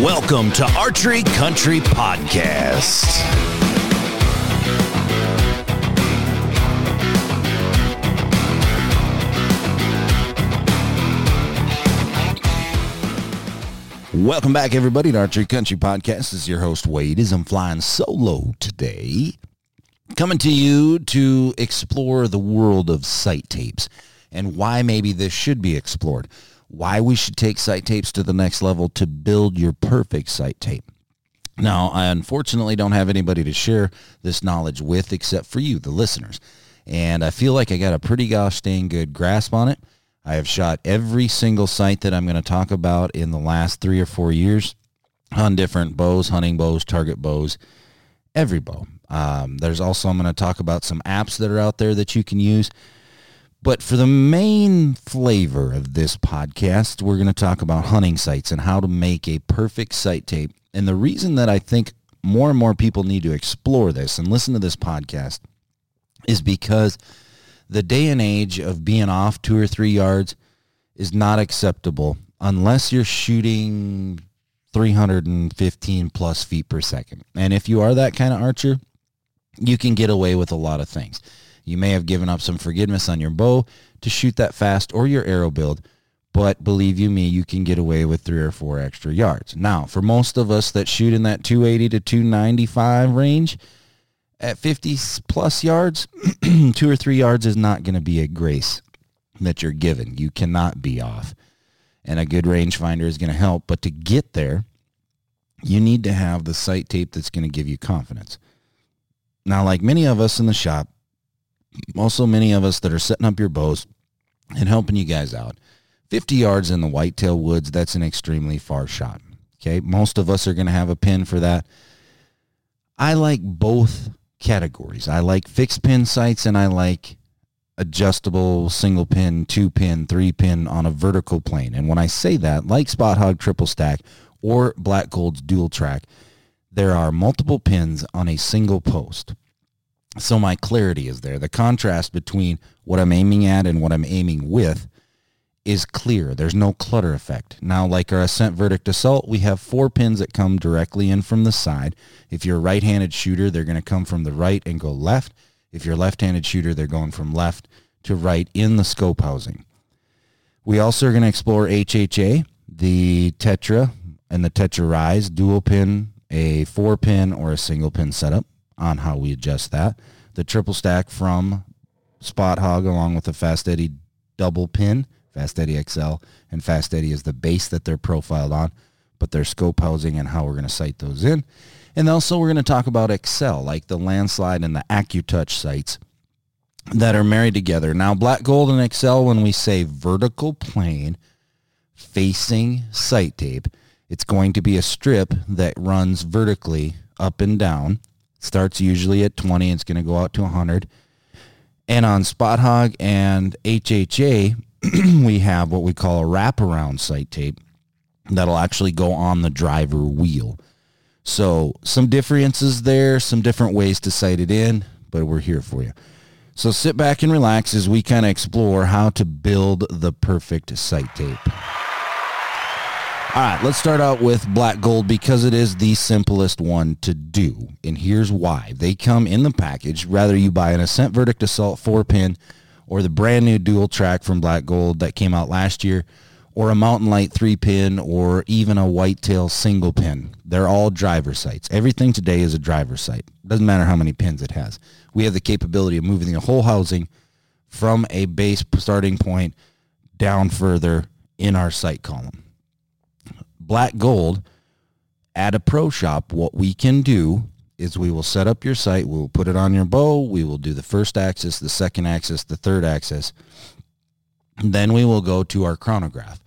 Welcome to Archery Country Podcast. Welcome back, everybody, to Archery Country Podcast. This is your host, Wade, as I'm flying solo today. Coming to you to explore the world of sight tapes and why maybe this should be explored. Why we should take sight tapes to the next level to build your perfect sight tape. Now, I unfortunately don't have anybody to share this knowledge with except for you, the listeners. And I feel like I got a pretty gosh dang good grasp on it. I have shot every single sight that I'm going to talk about in the last three or four years on different bows, hunting bows, target bows, every bow. Um, there's also, I'm going to talk about some apps that are out there that you can use. But for the main flavor of this podcast, we're going to talk about hunting sites and how to make a perfect sight tape. And the reason that I think more and more people need to explore this and listen to this podcast is because the day and age of being off two or three yards is not acceptable unless you're shooting 315 plus feet per second. And if you are that kind of archer, you can get away with a lot of things. You may have given up some forgiveness on your bow to shoot that fast or your arrow build, but believe you me, you can get away with three or four extra yards. Now, for most of us that shoot in that 280 to 295 range, at 50 plus yards, two or three yards is not going to be a grace that you're given. You cannot be off. And a good rangefinder is going to help. But to get there, you need to have the sight tape that's going to give you confidence. Now, like many of us in the shop, also many of us that are setting up your bows and helping you guys out, 50 yards in the whitetail woods, that's an extremely far shot. Okay. Most of us are going to have a pin for that. I like both categories. I like fixed pin sights and I like adjustable single pin, two pin, three pin on a vertical plane. And when I say that, like Spot Hogg triple stack or Black Gold's dual track, there are multiple pins on a single post. So my clarity is there. The contrast between what I'm aiming at and what I'm aiming with is clear. There's no clutter effect. Now, like our Ascent Verdict Assault, we have four pins that come directly in from the side. If you're a right-handed shooter, they're going to come from the right and go left. If you're a left-handed shooter, they're going from left to right in the scope housing. We also are going to explore HHA, the Tetra and the Tetra RYZ dual pin, a four pin or a single pin setup on how we adjust that. The triple stack from Spot Hogg along with the Fast Eddie double pin Fast Eddie XL, and Fast Eddie is the base that they're profiled on, but their scope housing and how we're going to sight those in. And also we're going to talk about Axcel, like the Landslide and the AccuTouch sights that are married together. Now, Black Gold and Axcel, when we say vertical plane facing sight tape, it's going to be a strip that runs vertically up and down. Starts usually at 20. It's going to go out to 100. And on Spot Hogg and HHA, we have what we call a wraparound sight tape that'll actually go on the driver wheel. So some differences there, some different ways to sight it in, but we're here for you. So sit back and relax as we kind of explore how to build the perfect sight tape. All right, let's start out with black gold because it is the simplest one to do. And here's why. They come in the package, rather you buy an Ascent Verdict Assault 4-pin or the brand new dual track from Black Gold that came out last year, or a Mountain Light three pin, or even a Whitetail single pin. They're all driver sights. Everything today is a driver sight. Doesn't matter how many pins it has. We have the capability of moving the whole housing from a base starting point down further in our sight column. Black Gold at a pro shop, what we can do is we will set up your site. We will put it on your bow. We will do the first axis, the second axis, the third axis. Then we will go to our chronograph.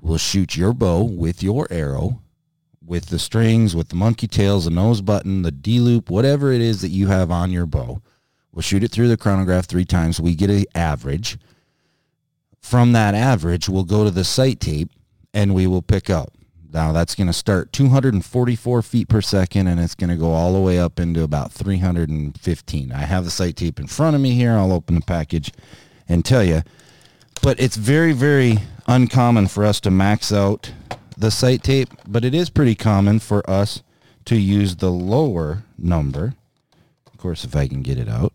We'll shoot your bow with your arrow, with the strings, with the monkey tails, the nose button, the D-loop, whatever it is that you have on your bow. We'll shoot it through the chronograph three times. We get an average. From that average, we'll go to the sight tape and we will pick up now that's going to start 244 feet per second and it's going to go all the way up into about 315. I have the sight tape in front of me here. I'll open the package and tell you. But it's very, very uncommon for us to max out the sight tape, but it is pretty common for us to use the lower number. Of course, if I can get it out.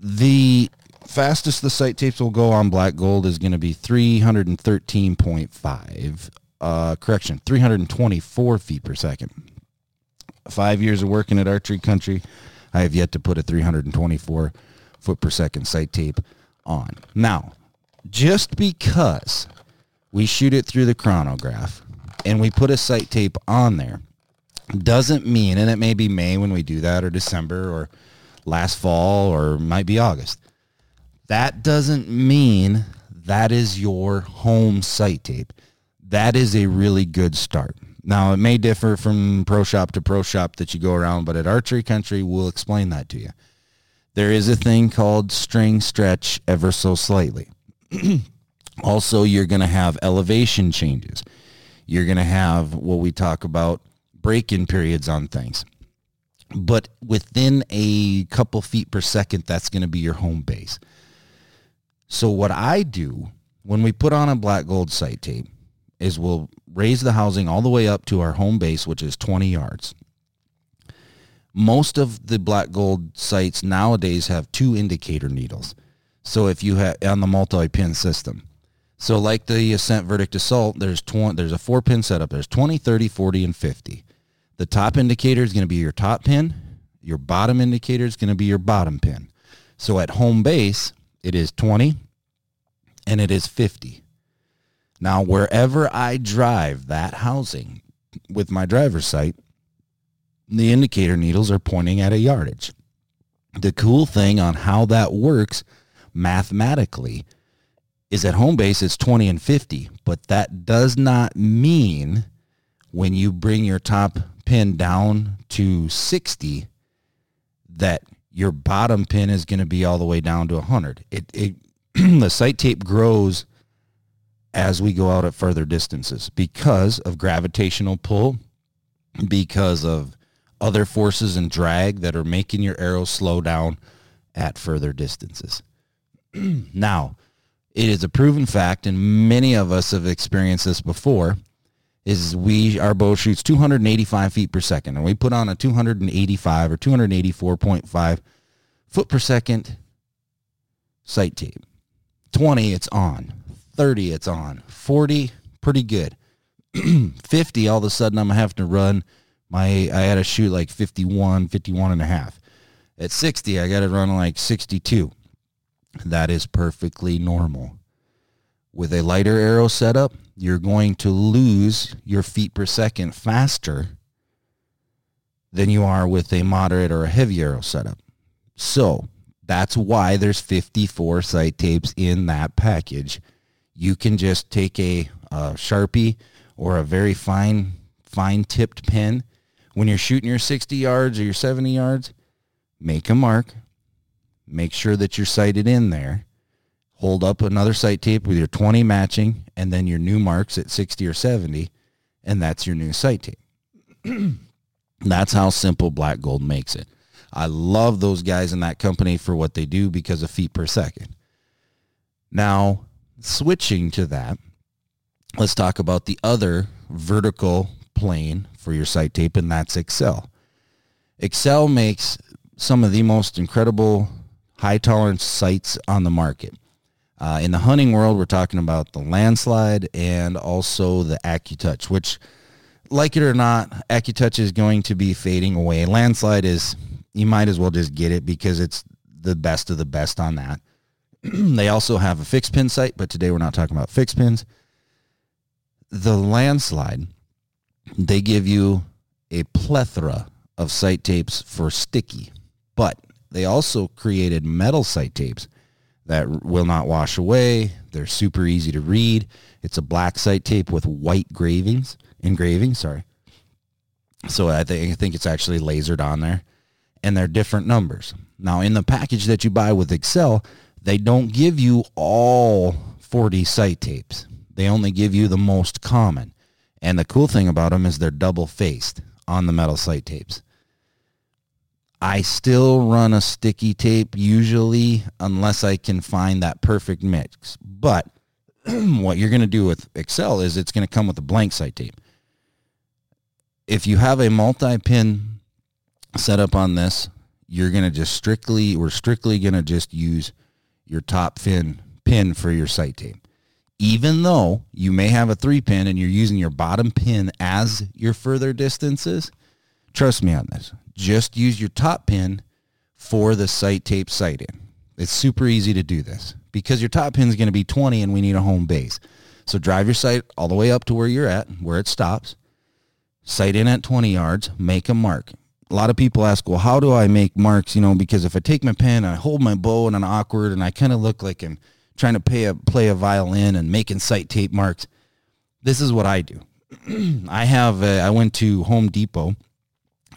The fastest the sight tapes will go on black gold is going to be 313.5. Uh, correction, 324 feet per second. Five years of working at Archery Country, I have yet to put a 324 foot per second sight tape on. Now, just because we shoot it through the chronograph and we put a sight tape on there doesn't mean, and it may be May when we do that or December or last fall or might be August. That doesn't mean that is your home sight tape. That is a really good start. Now, it may differ from pro shop to pro shop that you go around, but at Archery Country, we'll explain that to you. There is a thing called string stretch ever so slightly. also, you're going to have elevation changes. You're going to have what we talk about break-in periods on things. But within a couple feet per second, that's going to be your home base. So what I do when we put on a black gold sight tape is we'll raise the housing all the way up to our home base, which is 20 yards. Most of the black gold sites nowadays have two indicator needles. So if you have on the multi-pin system. So like the Ascent Verdict Assault, there's 20, there's a four pin setup. There's 20, 30, 40, and 50. The top indicator is going to be your top pin. Your bottom indicator is going to be your bottom pin. So at home base, it is 20 and it is 50. Now, wherever I drive that housing with my driver's sight, the indicator needles are pointing at a yardage. The cool thing on how that works mathematically is at home base it's 20 and 50, but that does not mean when you bring your top pin down to 60 that your bottom pin is going to be all the way down to 100. It, it the sight tape grows as we go out at further distances because of gravitational pull, because of other forces and drag that are making your arrow slow down at further distances. now, it is a proven fact, and many of us have experienced this before, is we our bow shoots 285 feet per second, and we put on a 285 or 284.5 foot per second sight tape. 20, it's on. 30, it's on. 40, pretty good. 50, all of a sudden I'm having to run my, I had to shoot like 51, 51 and a half. At 60, I got to run like 62. That is perfectly normal. With a lighter arrow setup, you're going to lose your feet per second faster than you are with a moderate or a heavy arrow setup. So that's why there's 54 sight tapes in that package. You can just take a, a Sharpie or a very fine, fine tipped pen. When you're shooting your 60 yards or your 70 yards, make a mark. Make sure that you're sighted in there. Hold up another sight tape with your 20 matching and then your new marks at 60 or 70, and that's your new sight tape. that's how simple Black Gold makes it. I love those guys in that company for what they do because of feet per second. Now, switching to that, let's talk about the other vertical plane for your sight tape, and that's Axcel. Axcel makes some of the most incredible high tolerance sights on the market. Uh, in the hunting world, we're talking about the landslide and also the AccuTouch, which, like it or not, AccuTouch is going to be fading away. Landslide is you might as well just get it because it's the best of the best on that. they also have a fixed pin site, but today we're not talking about fixed pins. The landslide, they give you a plethora of sight tapes for sticky, but they also created metal sight tapes that will not wash away. They're super easy to read. It's a black sight tape with white gravings, engraving, sorry. So I think I think it's actually lasered on there and they're different numbers. Now, in the package that you buy with Axcel, they don't give you all 40 sight tapes. They only give you the most common. And the cool thing about them is they're double faced on the metal sight tapes. I still run a sticky tape usually unless I can find that perfect mix. But what you're going to do with Axcel is it's going to come with a blank sight tape. If you have a multi-pin setup on this, you're going to just strictly, we're strictly going to just use your top fin pin for your sight tape. Even though you may have a three pin and you're using your bottom pin as your further distances, trust me on this. Just use your top pin for the sight tape sight in. It's super easy to do this because your top pin is going to be 20 and we need a home base. So drive your sight all the way up to where you're at, where it stops. Sight in at 20 yards, make a mark. A lot of people ask, well, how do I make marks? You know, because if I take my pen, and I hold my bow and I'm awkward and I kind of look like I'm trying to play a, play a violin and making sight tape marks. This is what I do. I have, uh, I went to Home Depot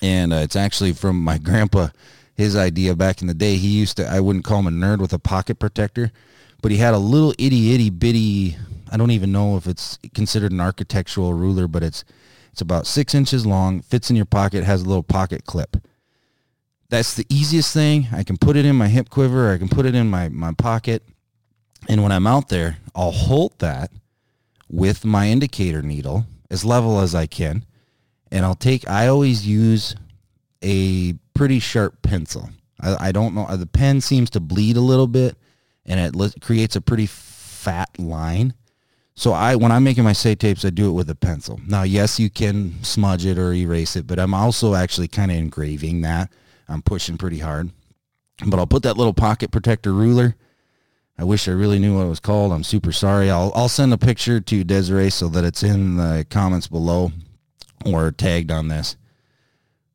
and uh, it's actually from my grandpa his idea back in the day. He used to, I wouldn't call him a nerd with a pocket protector, but he had a little itty itty bitty, I don't even know if it's considered an architectural ruler, but it's, it's about six inches long, fits in your pocket, has a little pocket clip. That's the easiest thing. I can put it in my hip quiver. I can put it in my, my pocket. And when I'm out there, I'll hold that with my indicator needle as level as I can. And I'll take, I always use a pretty sharp pencil. I, I don't know. The pen seems to bleed a little bit and it creates a pretty fat line. So I, when I'm making my sight tapes, I do it with a pencil. Now, yes, you can smudge it or erase it, but I'm also actually kind of engraving that. I'm pushing pretty hard. But I'll put that little pocket protector ruler. I wish I really knew what it was called. I'm super sorry. I'll, I'll send a picture to Desiree so that it's in the comments below or tagged on this.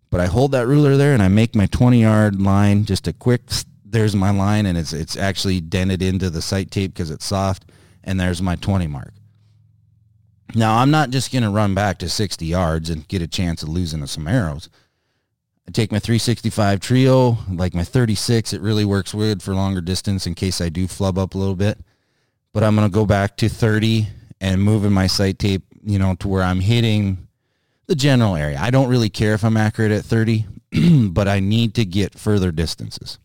But I hold that ruler there and I make my 20 yard line, just a quick, there's my line and it's, it's actually dented into the sight tape because it's soft. And there's my 20 mark. Now I'm not just going to run back to 60 yards and get a chance of losing some arrows. I take my 365 trio, like my 36, it really works good for longer distance in case I do flub up a little bit. But I'm going to go back to 30 and moving my sight tape, you know, to where I'm hitting the general area. I don't really care if I'm accurate at 30, but I need to get further distances.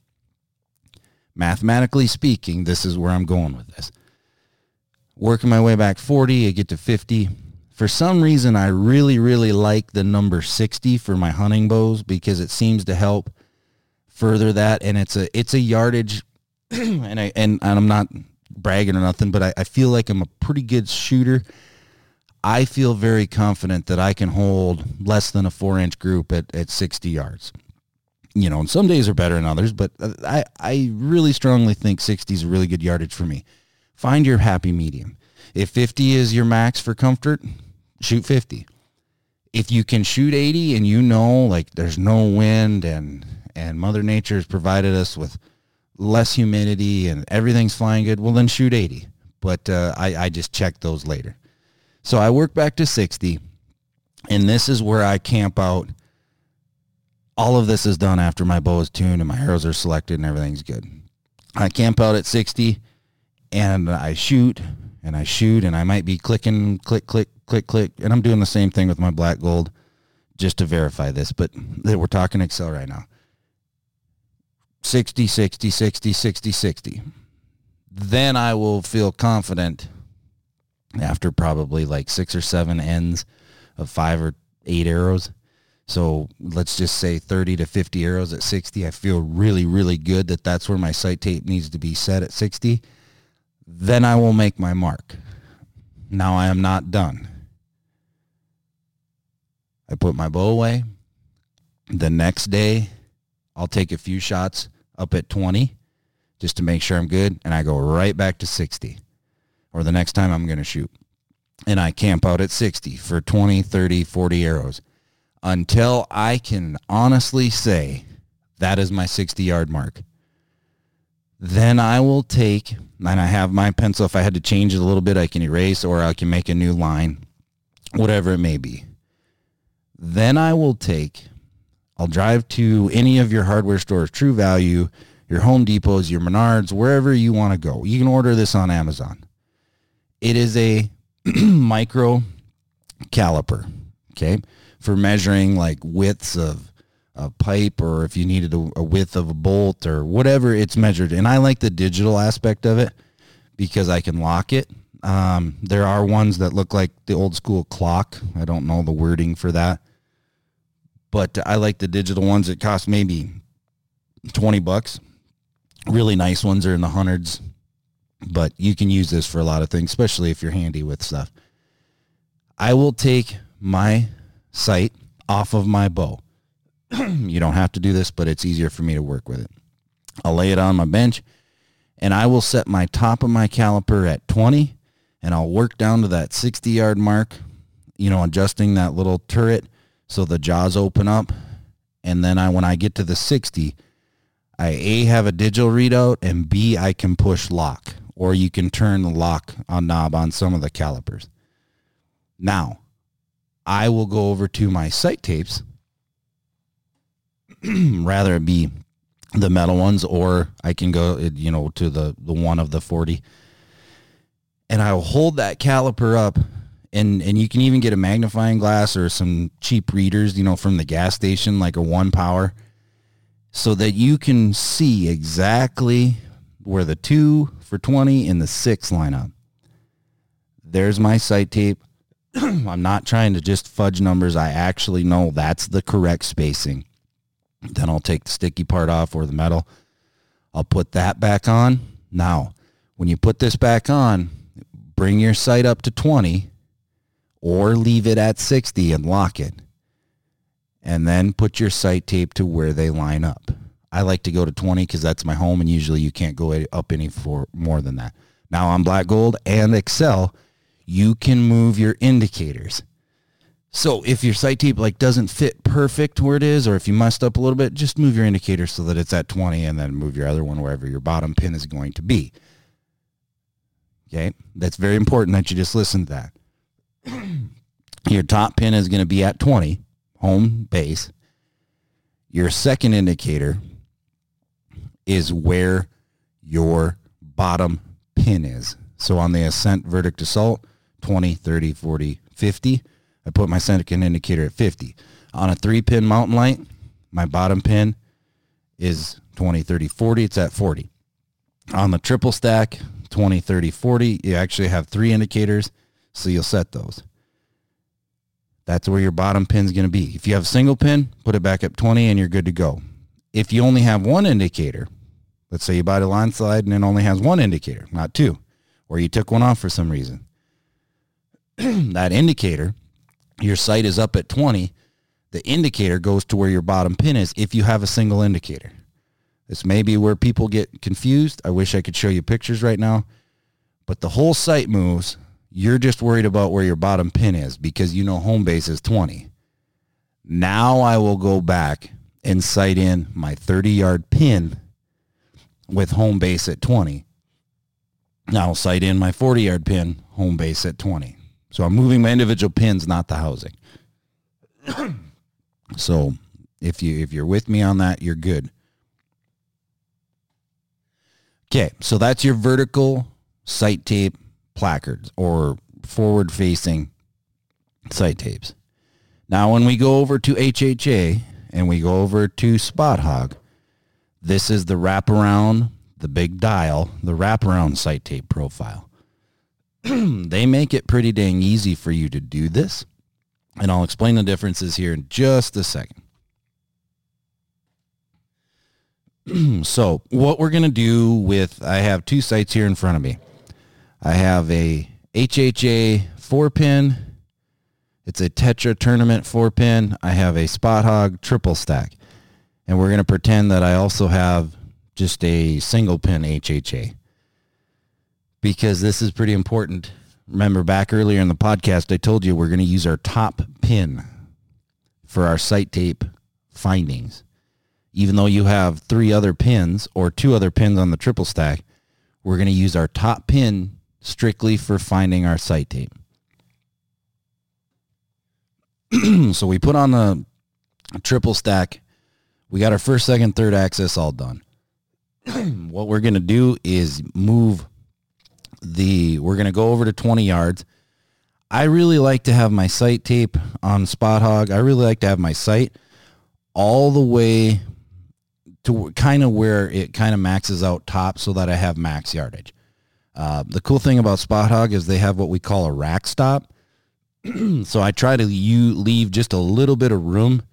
Mathematically speaking, this is where I'm going with this. Working my way back 40, I get to 50. For some reason, I really, really like the number 60 for my hunting bows because it seems to help further that. And it's a, it's a yardage and I, and, and I'm not bragging or nothing, but I, I feel like I'm a pretty good shooter I feel very confident that I can hold less than a four inch group at, at 60 yards. You know, and some days are better than others, but uh, I, I really strongly think 60 is a really good yardage for me. Find your happy medium. If 50 is your max for comfort, shoot 50. If you can shoot 80 and you know like there's no wind and and Mother Nature has provided us with less humidity and everything's flying good, well then shoot 80. But uh, I, I just check those later. So I work back to 60 and this is where I camp out. All of this is done after my bow is tuned and my arrows are selected and everything's good. I camp out at 60 and I shoot and I shoot and I might be clicking, click, click, click, click. And I'm doing the same thing with my black gold just to verify this, but we're talking Axcel right now. 60, 60, 60, 60, 60. Then I will feel confident after probably like six or seven ends of five or eight arrows. So let's just say 30 to 50 arrows at 60. I feel really, really good that that's where my sight tape needs to be set at 60. Then I will make my mark. Now I am not done. I put my bow away. The next day, I'll take a few shots up at 20 just to make sure I'm good. And I go right back to 60 or the next time I'm going to shoot. And I camp out at 60 for 20, 30, 40 arrows until I can honestly say that is my 60 yard mark. Then I will take, and I have my pencil. If I had to change it a little bit, I can erase or I can make a new line, whatever it may be. Then I will take, I'll drive to any of your hardware stores, True Value, your Home Depots, your Menards, wherever you want to go. You can order this on Amazon. It is a micro caliper, okay, for measuring like widths of a pipe or if you needed a, a width of a bolt or whatever it's measured. And I like the digital aspect of it because I can lock it Um, there are ones that look like the old school clock. I don't know the wording for that, but I like the digital ones. It cost maybe twenty bucks. Really nice ones are in the hundreds, but you can use this for a lot of things, especially if you're handy with stuff. I will take my sight off of my bow. you don't have to do this, but it's easier for me to work with it. I'll lay it on my bench and I will set my top of my caliper at 20 and I'll work down to that 60 yard mark, you know, adjusting that little turret so the jaws open up. And then I, when I get to the 60, I A have a digital readout and B I can push lock or you can turn the lock on knob on some of the calipers. Now, I will go over to my sight tapes, rather it be the metal ones, or I can go, you know, to the, the one of the 40. And I will hold that caliper up and, and you can even get a magnifying glass or some cheap readers, you know, from the gas station, like a one power, so that you can see exactly where the two for 20 and the six line up. There's my sight tape. I'm not trying to just fudge numbers. I actually know that's the correct spacing. Then I'll take the sticky part off or the metal. I'll put that back on. Now, when you put this back on, bring your sight up to 20 or leave it at 60 and lock it. And then put your sight tape to where they line up. I like to go to 20 because that's my home and usually you can't go up any for more than that. Now on Black Gold and Axcel, you can move your indicators. So if your sight tape like doesn't fit perfect where it is, or if you messed up a little bit, just move your indicator so that it's at 20 and then move your other one wherever your bottom pin is going to be. Okay. That's very important that you just listen to that. your top pin is going to be at 20, home base. Your second indicator is where your bottom pin is. So on the ascent verdict assault, 20, 30, 40, 50. I put my second indicator at 50. On a three pin mountain light, my bottom pin is 20, 30, 40. It's at 40. On the triple stack, 20, 30, 40, you actually have three indicators, so you'll set those. That's where your bottom pin is going to be. If you have a single pin, put it back up 20 and you're good to go. If you only have one indicator, let's say you buy the Landslide and it only has one indicator, not two, or you took one off for some reason, that indicator, your sight is up at 20, the indicator goes to where your bottom pin is if you have a single indicator. This may be where people get confused. I wish I could show you pictures right now. But the whole sight moves. You're just worried about where your bottom pin is because you know home base is 20. Now I will go back and sight in my 30 yard pin with home base at 20. Now I'll sight in my 40 yard pin, home base at 20. So I'm moving my individual pins, not the housing. so if you if you're with me on that, you're good. Okay, so that's your vertical sight tape placards or forward facing sight tapes. Now when we go over to HHA and we go over to Spot Hogg, this is the wraparound, the big dial, the wraparound sight tape profile. they make it pretty dang easy for you to do this. And I'll explain the differences here in just a second. so what we're going to do with, I have two sites here in front of me. I have a HHA four pin. It's a Tetra tournament four pin. I have a Spot Hogg triple stack. And we're going to pretend that I also have just a single pin HHA because this is pretty important. Remember back earlier in the podcast, I told you we're going to use our top pin for our sight tape findings. Even though you have three other pins or two other pins on the triple stack, we're going to use our top pin strictly for finding our sight tape. so we put on the triple stack. We got our first, second, third axis all done. what we're going to do is move the we're going to go over to 20 yards. I really like to have my sight tape on Spot Hogg. I really like to have my sight all the way to kind of where it kind of maxes out top so that I have max yardage. Uh, the cool thing about Spot Hogg is they have what we call a rack stop. so I try to you leave just a little bit of room,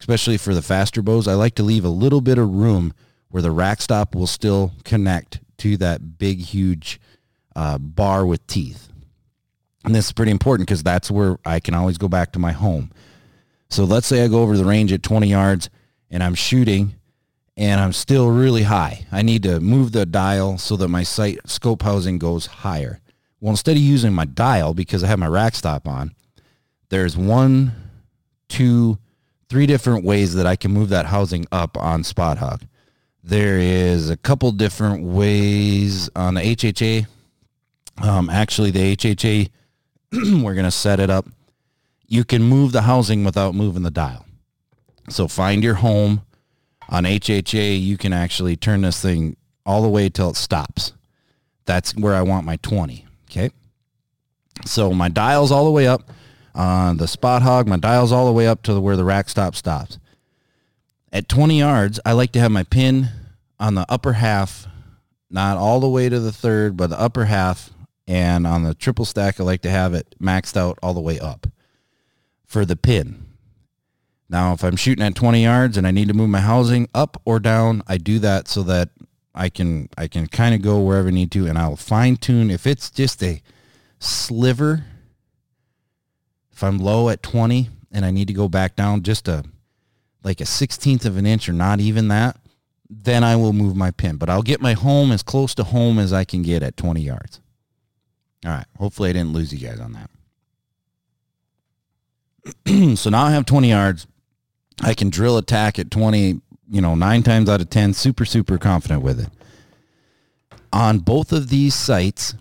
especially for the faster bows. I like to leave a little bit of room where the rack stop will still connect to that big, huge uh, bar with teeth. And this is pretty important because that's where I can always go back to my home. So let's say I go over the range at 20 yards and I'm shooting and I'm still really high. I need to move the dial so that my sight scope housing goes higher. Well, instead of using my dial because I have my rack stop on, there's one, two, three different ways that I can move that housing up on Spot Hogg. There is a couple different ways on the HHA. Um, actually, the HHA, we're going to set it up. You can move the housing without moving the dial. So find your home. On HHA, you can actually turn this thing all the way till it stops. That's where I want my 20. Okay. So my dial's all the way up. On the Spot Hogg. my dial's all the way up to where the rack stop stops. At 20 yards, I like to have my pin on the upper half, not all the way to the third, but the upper half. And on the triple stack, I like to have it maxed out all the way up for the pin. Now, if I'm shooting at 20 yards and I need to move my housing up or down, I do that so that I can I can kind of go wherever I need to, and I'll fine tune. If it's just a sliver, if I'm low at 20 and I need to go back down just a like a 16th of an inch or not even that, then I will move my pin. But I'll get my home as close to home as I can get at 20 yards. All right. Hopefully I didn't lose you guys on that. so now I have 20 yards. I can drill attack at 20, you know, nine times out of 10, super, super confident with it. On both of these sights,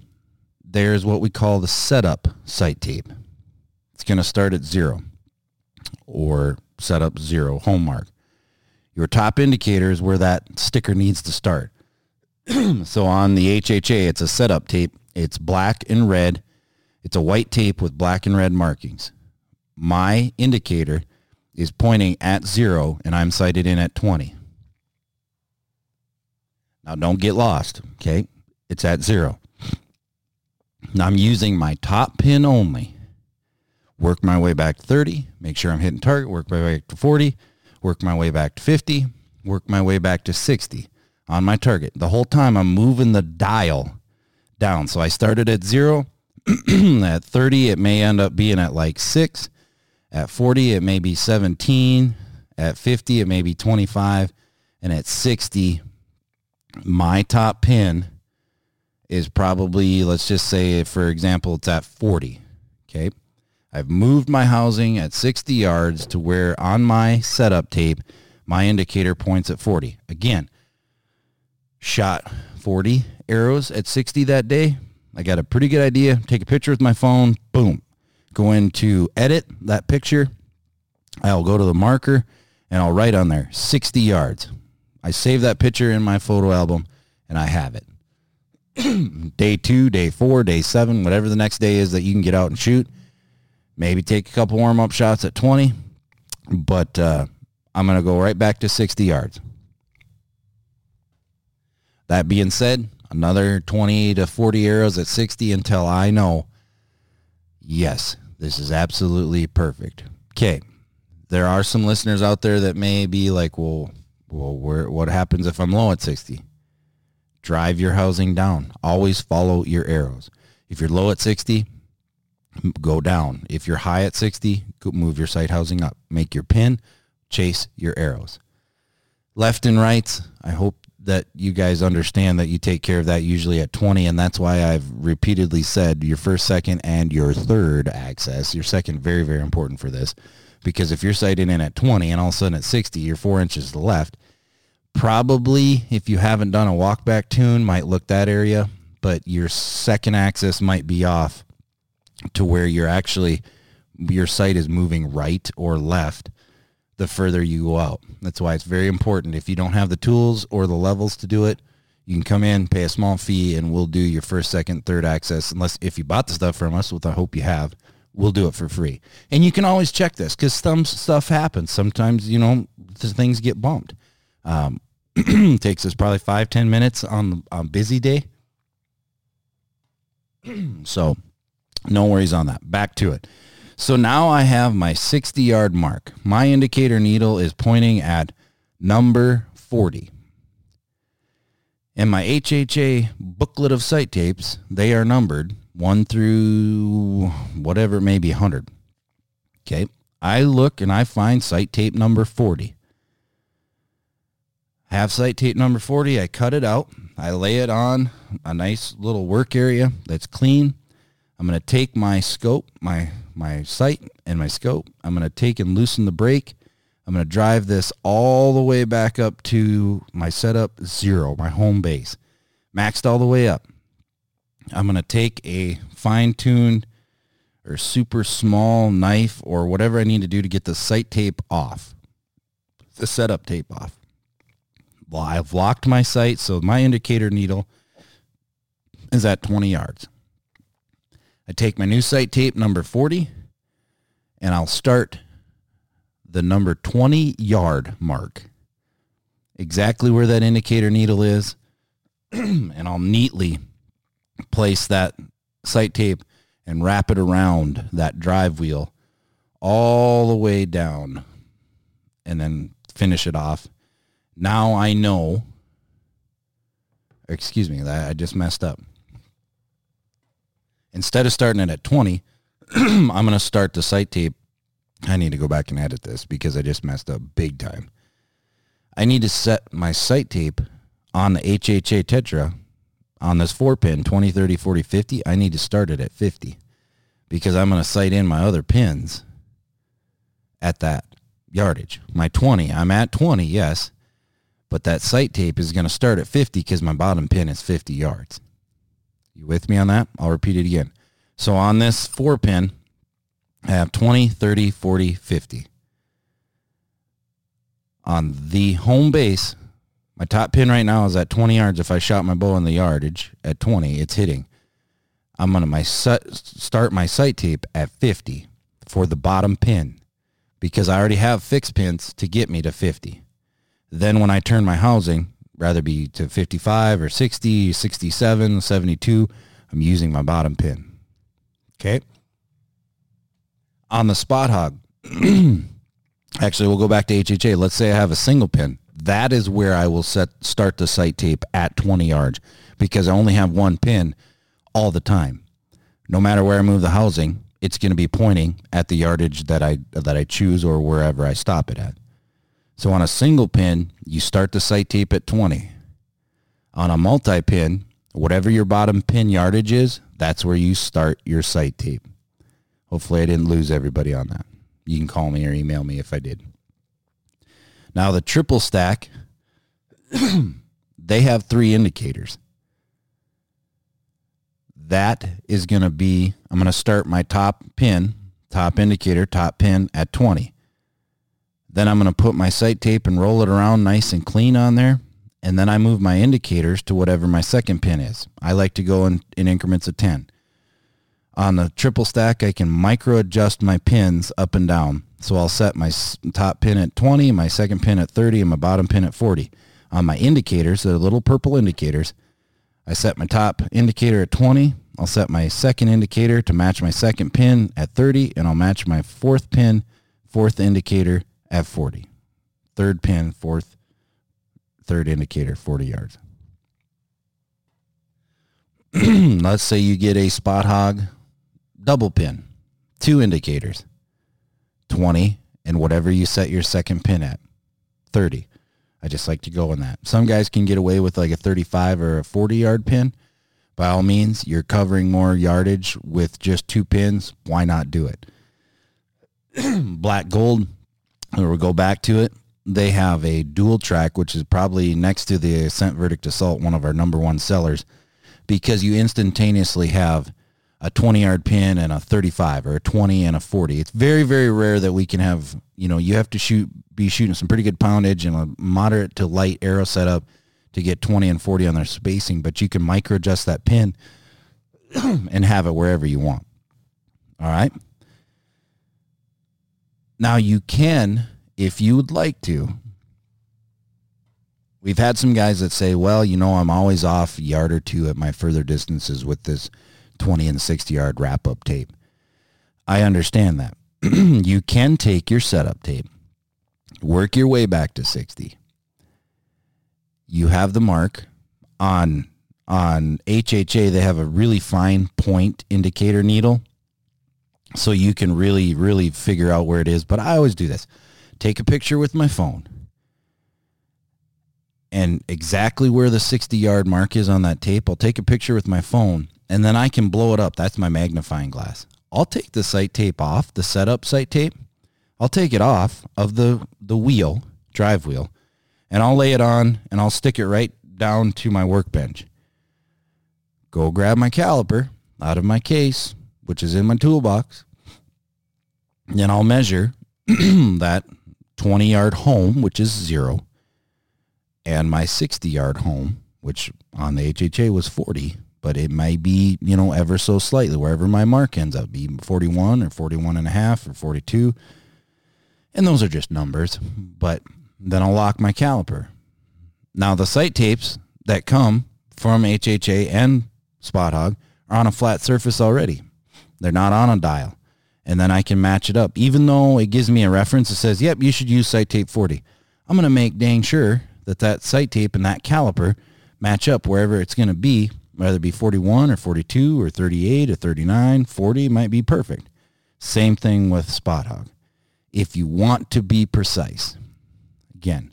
there's what we call the setup sight tape. It's going to start at zero or setup zero, home mark. Your top indicator is where that sticker needs to start. so on the HHA, it's a setup tape. It's black and red. It's a white tape with black and red markings. My indicator is pointing at zero and I'm sighted in at 20. Now don't get lost, okay? It's at zero. Now I'm using my top pin only. Work my way back to 30, make sure I'm hitting target, work my way back to 40, work my way back to 50, work my way back to 60 on my target. The whole time I'm moving the dial down. So I started at zero. at 30, it may end up being at like six. At 40, it may be 17. At 50, it may be 25. And at 60, my top pin is probably, let's just say, for example, it's at 40. Okay. I've moved my housing at 60 yards to where on my setup tape, my indicator points at 40. Again, shot 40 arrows at 60 that day. I got a pretty good idea. Take a picture with my phone. Boom. Go into edit that picture. I'll go to the marker and I'll write on there 60 yards. I save that picture in my photo album and I have it. day two, day four, day seven, whatever the next day is that you can get out and shoot. Maybe take a couple warm up shots at 20, but uh, I'm going to go right back to 60 yards. That being said, another 20 to 40 arrows at 60 until I know, yes, this is absolutely perfect. Okay. There are some listeners out there that may be like, well, well, where, what happens if I'm low at 60? Drive your housing down. Always follow your arrows. If you're low at 60, go down. If you're high at 60, move your sight housing up. Make your pin, chase your arrows. Left and right, I hope that you guys understand that you take care of that usually at 20 and that's why I've repeatedly said your first, second, and your third axis. Your second very, very important for this because if you're sighted in at 20 and all of a sudden at 60, you're four inches to the left, probably if you haven't done a walkback tune might look that area, but your second axis might be off to where you're actually, your sight is moving right or left the further you go out. That's why it's very important. If you don't have the tools or the levels to do it, you can come in, pay a small fee, and we'll do your first, second, third axis. Unless if you bought the stuff from us, which I hope you have, we'll do it for free. And you can always check this because some stuff happens. Sometimes you know things get bumped. Um, takes us probably five ten minutes on on busy day. so no worries on that. Back to it. So now I have my 60 yard mark. My indicator needle is pointing at number 40. In my HHA booklet of sight tapes, they are numbered 1 through whatever it may be 100. Okay. I look and I find sight tape number 40. Have sight tape number 40. I cut it out. I lay it on a nice little work area that's clean. I'm going to take my scope, my my sight and my scope. I'm going to take and loosen the brake. I'm going to drive this all the way back up to my setup zero, my home base, maxed all the way up. I'm going to take a fine-tuned or super small knife or whatever I need to do to get the sight tape off, the setup tape off. Well, I've locked my sight, so my indicator needle is at 20 yards. I take my new sight tape number 40 and I'll start the number 20 yard mark exactly where that indicator needle is and I'll neatly place that sight tape and wrap it around that drive wheel all the way down and then finish it off. Now I know, excuse me, I just messed up instead of starting it at 20, I'm going to start the sight tape. I need to go back and edit this because I just messed up big time. I need to set my sight tape on the HHA Tetra on this 4-pin 20, 30, 40, 50. I need to start it at 50 because I'm going to sight in my other pins at that yardage. My 20, I'm at 20, yes, but that sight tape is going to start at 50 because my bottom pin is 50 yards. You with me on that? I'll repeat it again. So on this four pin, I have 20, 30, 40, 50. On the home base, my top pin right now is at 20 yards. If I shot my bow in the yardage at 20, it's hitting. I'm going to my start my sight tape at 50 for the bottom pin because I already have fixed pins to get me to 50. Then when I turn my housing, rather be to 55 or 60, 67, 72. I'm using my bottom pin. Okay. On the Spot Hogg, actually, we'll go back to HHA. Let's say I have a single pin. That is where I will set start the sight tape at 20 yards because I only have one pin all the time. No matter where I move the housing, it's going to be pointing at the yardage that I that I choose or wherever I stop it at. So on a single pin, you start the sight tape at 20. On a multi-pin, whatever your bottom pin yardage is, that's where you start your sight tape. Hopefully I didn't lose everybody on that. You can call me or email me if I did. Now the triple stack, they have three indicators. That is going to be, I'm going to start my top pin, top indicator, top pin at 20. Then I'm going to put my sight tape and roll it around nice and clean on there. And then I move my indicators to whatever my second pin is. I like to go in, in increments of 10. On the triple stack, I can micro adjust my pins up and down. So I'll set my top pin at 20, my second pin at 30, and my bottom pin at 40. On my indicators, the little purple indicators, I set my top indicator at 20. I'll set my second indicator to match my second pin at 30, and I'll match my fourth pin, fourth indicator at 40. Third pin, fourth, third indicator, 40 yards. Let's say you get a Spot Hogg double pin, two indicators, 20, and whatever you set your second pin at, 30. I just like to go on that. Some guys can get away with like a 35 or a 40 yard pin. By all means, you're covering more yardage with just two pins. Why not do it? Black gold, we'll go back to it. They have a dual track, which is probably next to the Ascent Verdict Assault, one of our number one sellers, because you instantaneously have a 20 yard pin and a 35 or a 20 and a 40. It's very, very rare that we can have, you know, you have to shoot, be shooting some pretty good poundage and a moderate to light arrow setup to get 20 and 40 on their spacing, but you can micro adjust that pin and have it wherever you want. All right. Now you can, if you would like to, we've had some guys that say, well, you know, I'm always off a yard or two at my further distances with this 20 and 60 yard wrap up tape. I understand that. you can take your setup tape, work your way back to 60. You have the mark on on HHA they have a really fine point indicator needle so you can really really figure out where it is, but I always do this. Take a picture with my phone and exactly where the 60 yard mark is on that tape, I'll take a picture with my phone and then I can blow it up. That's my magnifying glass. I'll take the sight tape off, the setup sight tape. I'll take it off of the, the wheel, drive wheel, and I'll lay it on and I'll stick it right down to my workbench. Go grab my caliper out of my case, which is in my toolbox. Then I'll measure that 20 yard home, which is zero, and my 60 yard home, which on the HHA was 40, but it may be, you know, ever so slightly, wherever my mark ends up, be 41 or 41 and a half or 42. And those are just numbers, but then I'll lock my caliper. Now the sight tapes that come from HHA and Spot Hogg are on a flat surface already. They're not on a dial. And then I can match it up. Even though it gives me a reference that says, yep, you should use sight tape 40. I'm going to make dang sure that that sight tape and that caliper match up wherever it's going to be, whether it be 41 or 42 or 38 or 39, 40 might be perfect. Same thing with Spot Hogg. If you want to be precise, again,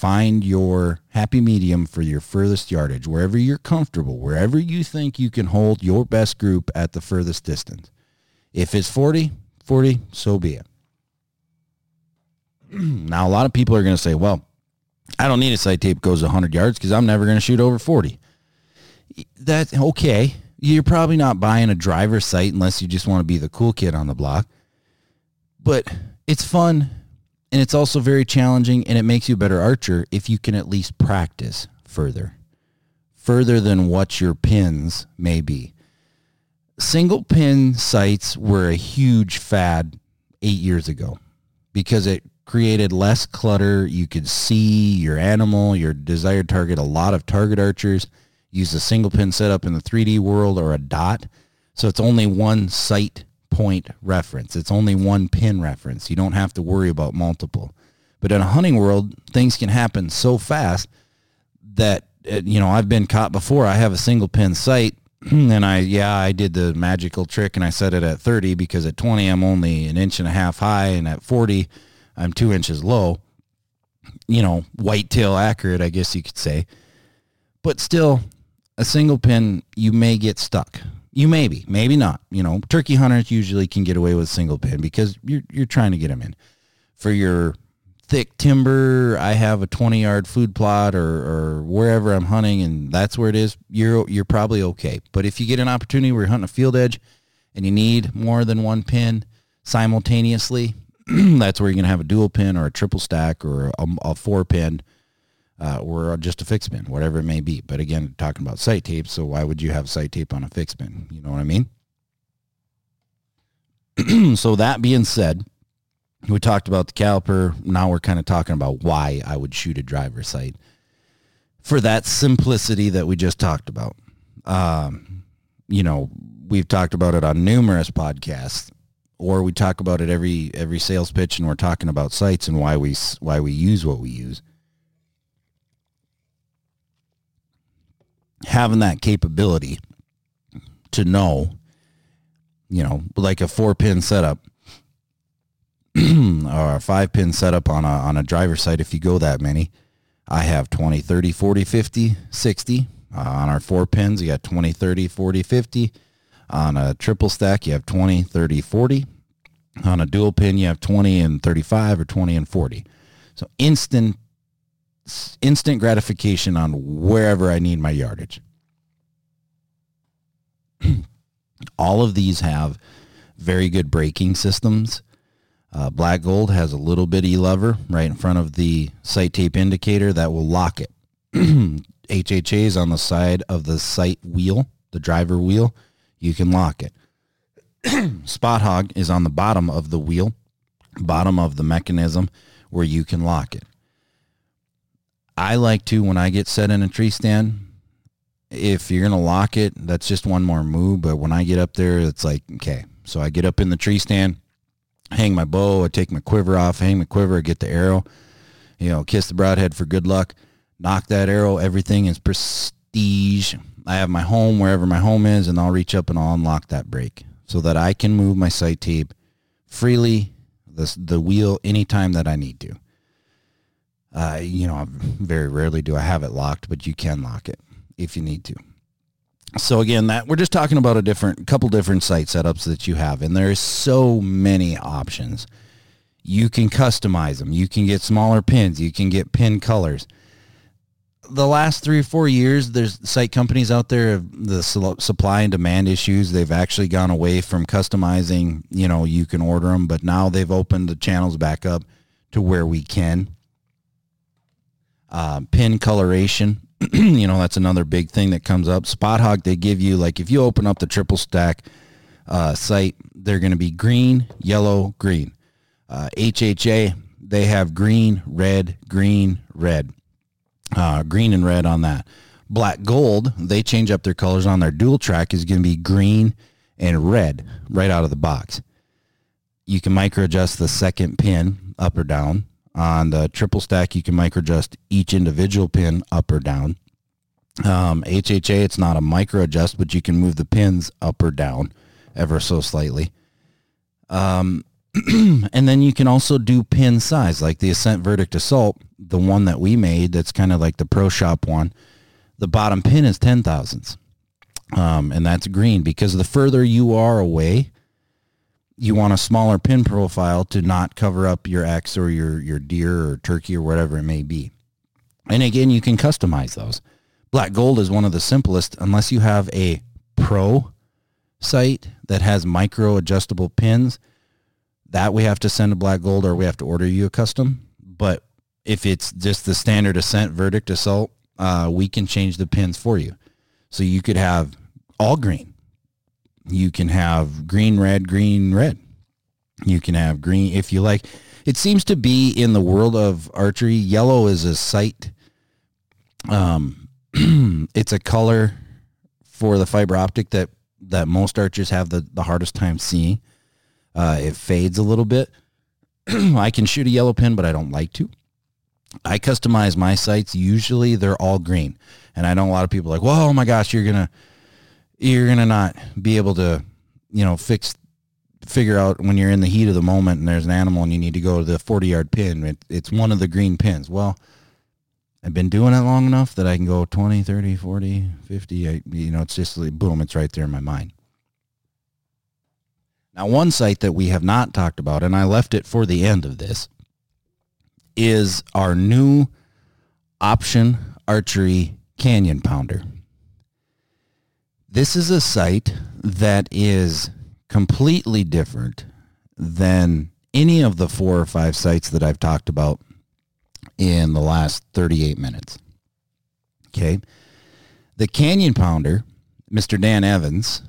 find your happy medium for your furthest yardage, wherever you're comfortable, wherever you think you can hold your best group at the furthest distance. If it's 40, 40, so be it. now, a lot of people are going to say, well, I don't need a sight tape goes 100 yards because I'm never going to shoot over 40. That's okay. You're probably not buying a driver's sight unless you just want to be the cool kid on the block. But it's fun and it's also very challenging and it makes you a better archer if you can at least practice further. Further than what your pins may be. Single pin sights were a huge fad eight years ago because it created less clutter. You could see your animal, your desired target. A lot of target archers use a single pin setup in the 3D world or a dot. So it's only one sight point reference. It's only one pin reference. You don't have to worry about multiple. But in a hunting world, things can happen so fast that, uh, you know, I've been caught before. I have a single pin sight and I, yeah, I did the magical trick and I set it at 30 because at 20, I'm only an inch and a half high and at 40, I'm two inches low. You know, whitetail accurate, I guess you could say. But still, a single pin, you may get stuck. You maybe, maybe not. You know, turkey hunters usually can get away with single pin because you're you're trying to get them in. For your thick timber, I have a 20 yard food plot or, or wherever I'm hunting and that's where it is, you're you're probably okay. But if you get an opportunity where you're hunting a field edge and you need more than one pin simultaneously, that's where you're going to have a dual pin or a triple stack or a, a four pin uh, or just a fixed pin, whatever it may be. But again, talking about sight tape, so why would you have sight tape on a fixed pin? You know what I mean? so that being said, we talked about the caliper. Now we're kind of talking about why I would shoot a driver sight for that simplicity that we just talked about. Um, you know, we've talked about it on numerous podcasts or we talk about it every every sales pitch and we're talking about sights and why we why we use what we use having that capability to know you know like a four pin setup or a five pin setup on a on a driver sight if you go that many i have 20 30 40 50 60 uh, on our four pins you got 20 30 40 50 on a triple stack, you have 20, 30, 40. On a dual pin, you have 20 and 35 or 20 and 40. So instant instant gratification on wherever I need my yardage. All of these have very good braking systems. Uh, Black Gold has a little bitty lever right in front of the sight tape indicator that will lock it. HHA is on the side of the sight wheel, the driver wheel you can lock it. Spot Hogg is on the bottom of the wheel, bottom of the mechanism where you can lock it. I like to, when I get set in a tree stand, if you're gonna lock it, that's just one more move. But when I get up there, it's like okay. So I get up in the tree stand, hang my bow, I take my quiver off, hang my quiver, get the arrow, you know, kiss the broadhead for good luck, nock that arrow. Everything is prestige. I have my home wherever my home is, and I'll reach up and I'll unlock that brake so that I can move my sight tape freely, the the wheel anytime that I need to. Uh, you know, very rarely do I have it locked, but you can lock it if you need to. So again, that we're just talking about a different couple different sight setups that you have, and there's so many options. You can customize them. You can get smaller pins. You can get pin colors. The last three or four years, there's sight companies out there. The supply and demand issues. They've actually gone away from customizing. You know, you can order them, but now they've opened the channels back up to where we can. Uh, pin coloration you know, that's another big thing that comes up. Spot Hogg, they give you like if you open up the triple stack uh, sight, they're going to be green, yellow, green. Uh, HHA, they have green, red, green, red. Uh, green and red on that. Black Gold, they change up their colors on their dual track is going to be green and red right out of the box. You can micro adjust the second pin up or down. On the triple stack, you can micro adjust each individual pin up or down. Um, HHA, it's not a micro adjust, but you can move the pins up or down ever so slightly. Um, and then you can also do pin size, like the Ascent Verdict Assault, the one that we made that's kind of like the Pro Shop one. The bottom pin is 10 thousandths. Um, and that's green because the further you are away, you want a smaller pin profile to not cover up your X or your, your deer or turkey or whatever it may be. And again, you can customize those. Black Gold is one of the simplest unless you have a pro sight that has micro adjustable pins. That we have to send a Black Gold or we have to order you a custom. But if it's just the standard Ascent Verdict Assault, uh, we can change the pins for you. So you could have all green you can have green, red, green, red. You can have green if you like. It seems to be in the world of archery, yellow is a sight. Um, it's a color for the fiber optic that that most archers have the, the hardest time seeing. Uh, it fades a little bit. I can shoot a yellow pin, but I don't like to. I customize my sights. Usually they're all green. And I know a lot of people like, well, oh my gosh, you're going to, you're to not be able to, you know, fix, figure out when you're in the heat of the moment and there's an animal and you need to go to the 40 yard pin. It, it's one of the green pins. Well, I've been doing it long enough that I can go 20, 30, 40, 50. I, you know, it's just like, boom, it's right there in my mind. Now, one sight that we have not talked about, and I left it for the end of this, is our new option archery canyon pounder. This is a sight that is completely different than any of the four or five sights that I've talked about in the last 38 minutes. Okay. The Canyon Pounder, Mr. Dan Evans,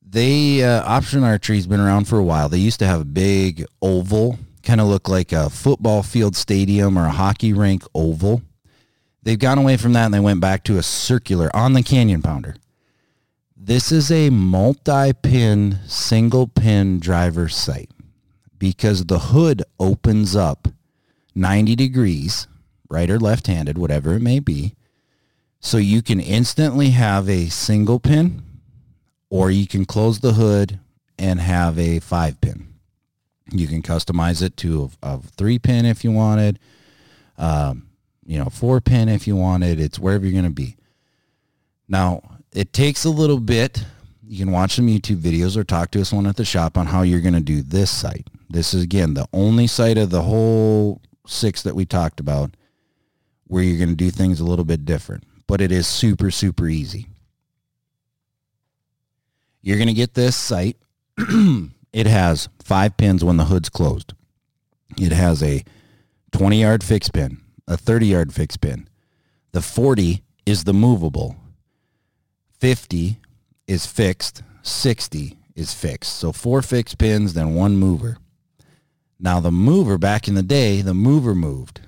they, uh, Option Archery's been around for a while. They used to have a big oval, kind of look like a football field stadium or a hockey rink oval. They've gone away from that and they went back to a circular on the Canyon Pounder. This is a multi-pin, single pin driver sight because the hood opens up 90 degrees, right or left-handed, whatever it may be. So you can instantly have a single pin or you can close the hood and have a five pin. You can customize it to a, a three pin if you wanted, um, you know, four pin if you wanted. It's wherever you're going to be. Now, it takes a little bit. You can watch some YouTube videos or talk to us one at the shop on how you're going to do this sight. This is, again, the only sight of the whole six that we talked about where you're going to do things a little bit different. But it is super, super easy. You're going to get this sight. it has five pins when the hood's closed. It has a 20 yard fixed pin, a 30 yard fixed pin. The 40 is the movable. 50 is fixed, 60 is fixed. So four fixed pins, then one mover. Now the mover, back in the day, the mover moved,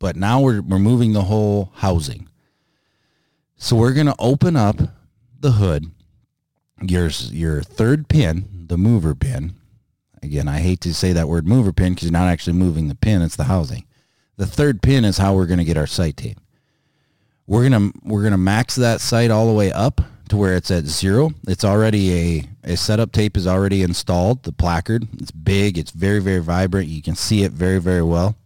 but now we're, we're moving the whole housing. So we're going to open up the hood. Your, your third pin, the mover pin. Again, I hate to say that word mover pin because you're not actually moving the pin. It's the housing. The third pin is how we're going to get our sight tape. We're going to, we're going to max that sight all the way up to where it's at zero. It's already a, a setup tape is already installed. The placard, it's big. It's very, very vibrant. You can see it very, very well.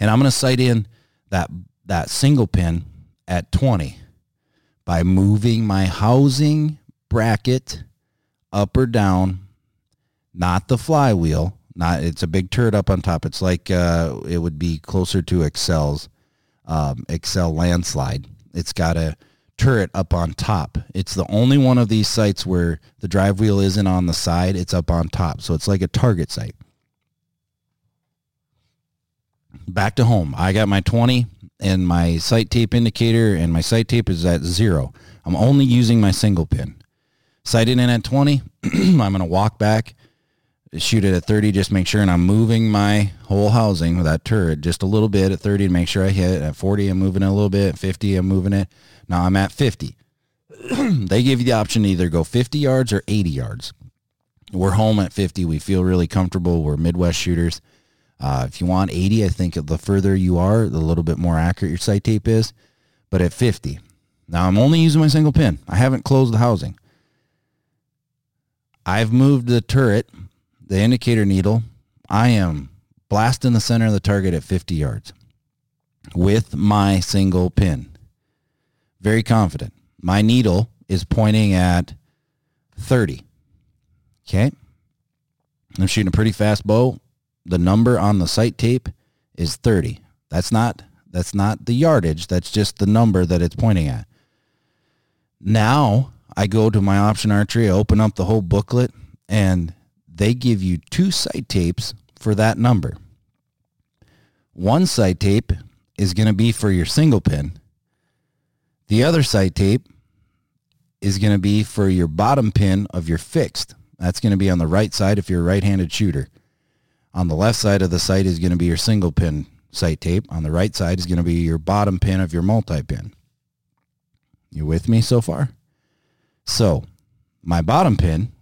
And I'm going to sight in that, that single pin at 20 by moving my housing bracket up or down, not the flywheel. Not it's a big turret up on top. It's like uh, it would be closer to Axcel's um, Axcel Landslide. It's got a turret up on top. It's the only one of these sights where the drive wheel isn't on the side. It's up on top. So it's like a target sight. Back to home. I got my 20 and my sight tape indicator and my sight tape is at zero. I'm only using my single pin. Sighted in at 20, I'm going to walk back, shoot it at 30, just make sure, and I'm moving my whole housing with that turret just a little bit at 30 to make sure I hit. At 40, I'm moving it a little bit. At 50, I'm moving it. Now I'm at 50. they give you the option to either go 50 yards or 80 yards. We're home at 50. We feel really comfortable. We're Midwest shooters. Uh, if you want 80, I think the further you are, the little bit more accurate your sight tape is. But at 50, now I'm only using my single pin. I haven't closed the housing. I've moved the turret, the indicator needle. I am blasting the center of the target at 50 yards with my single pin. Very confident. My needle is pointing at 30. Okay. I'm shooting a pretty fast bow the number on the sight tape is 30. That's not that's not the yardage. That's just the number that it's pointing at. Now I go to my option archery, I open up the whole booklet, and they give you two sight tapes for that number. One sight tape is going to be for your single pin. The other sight tape is going to be for your bottom pin of your fixed. That's going to be on the right side if you're a right-handed shooter. On the left side of the sight is going to be your single pin sight tape. On the right side is going to be your bottom pin of your multi-pin. You with me so far? So my bottom pin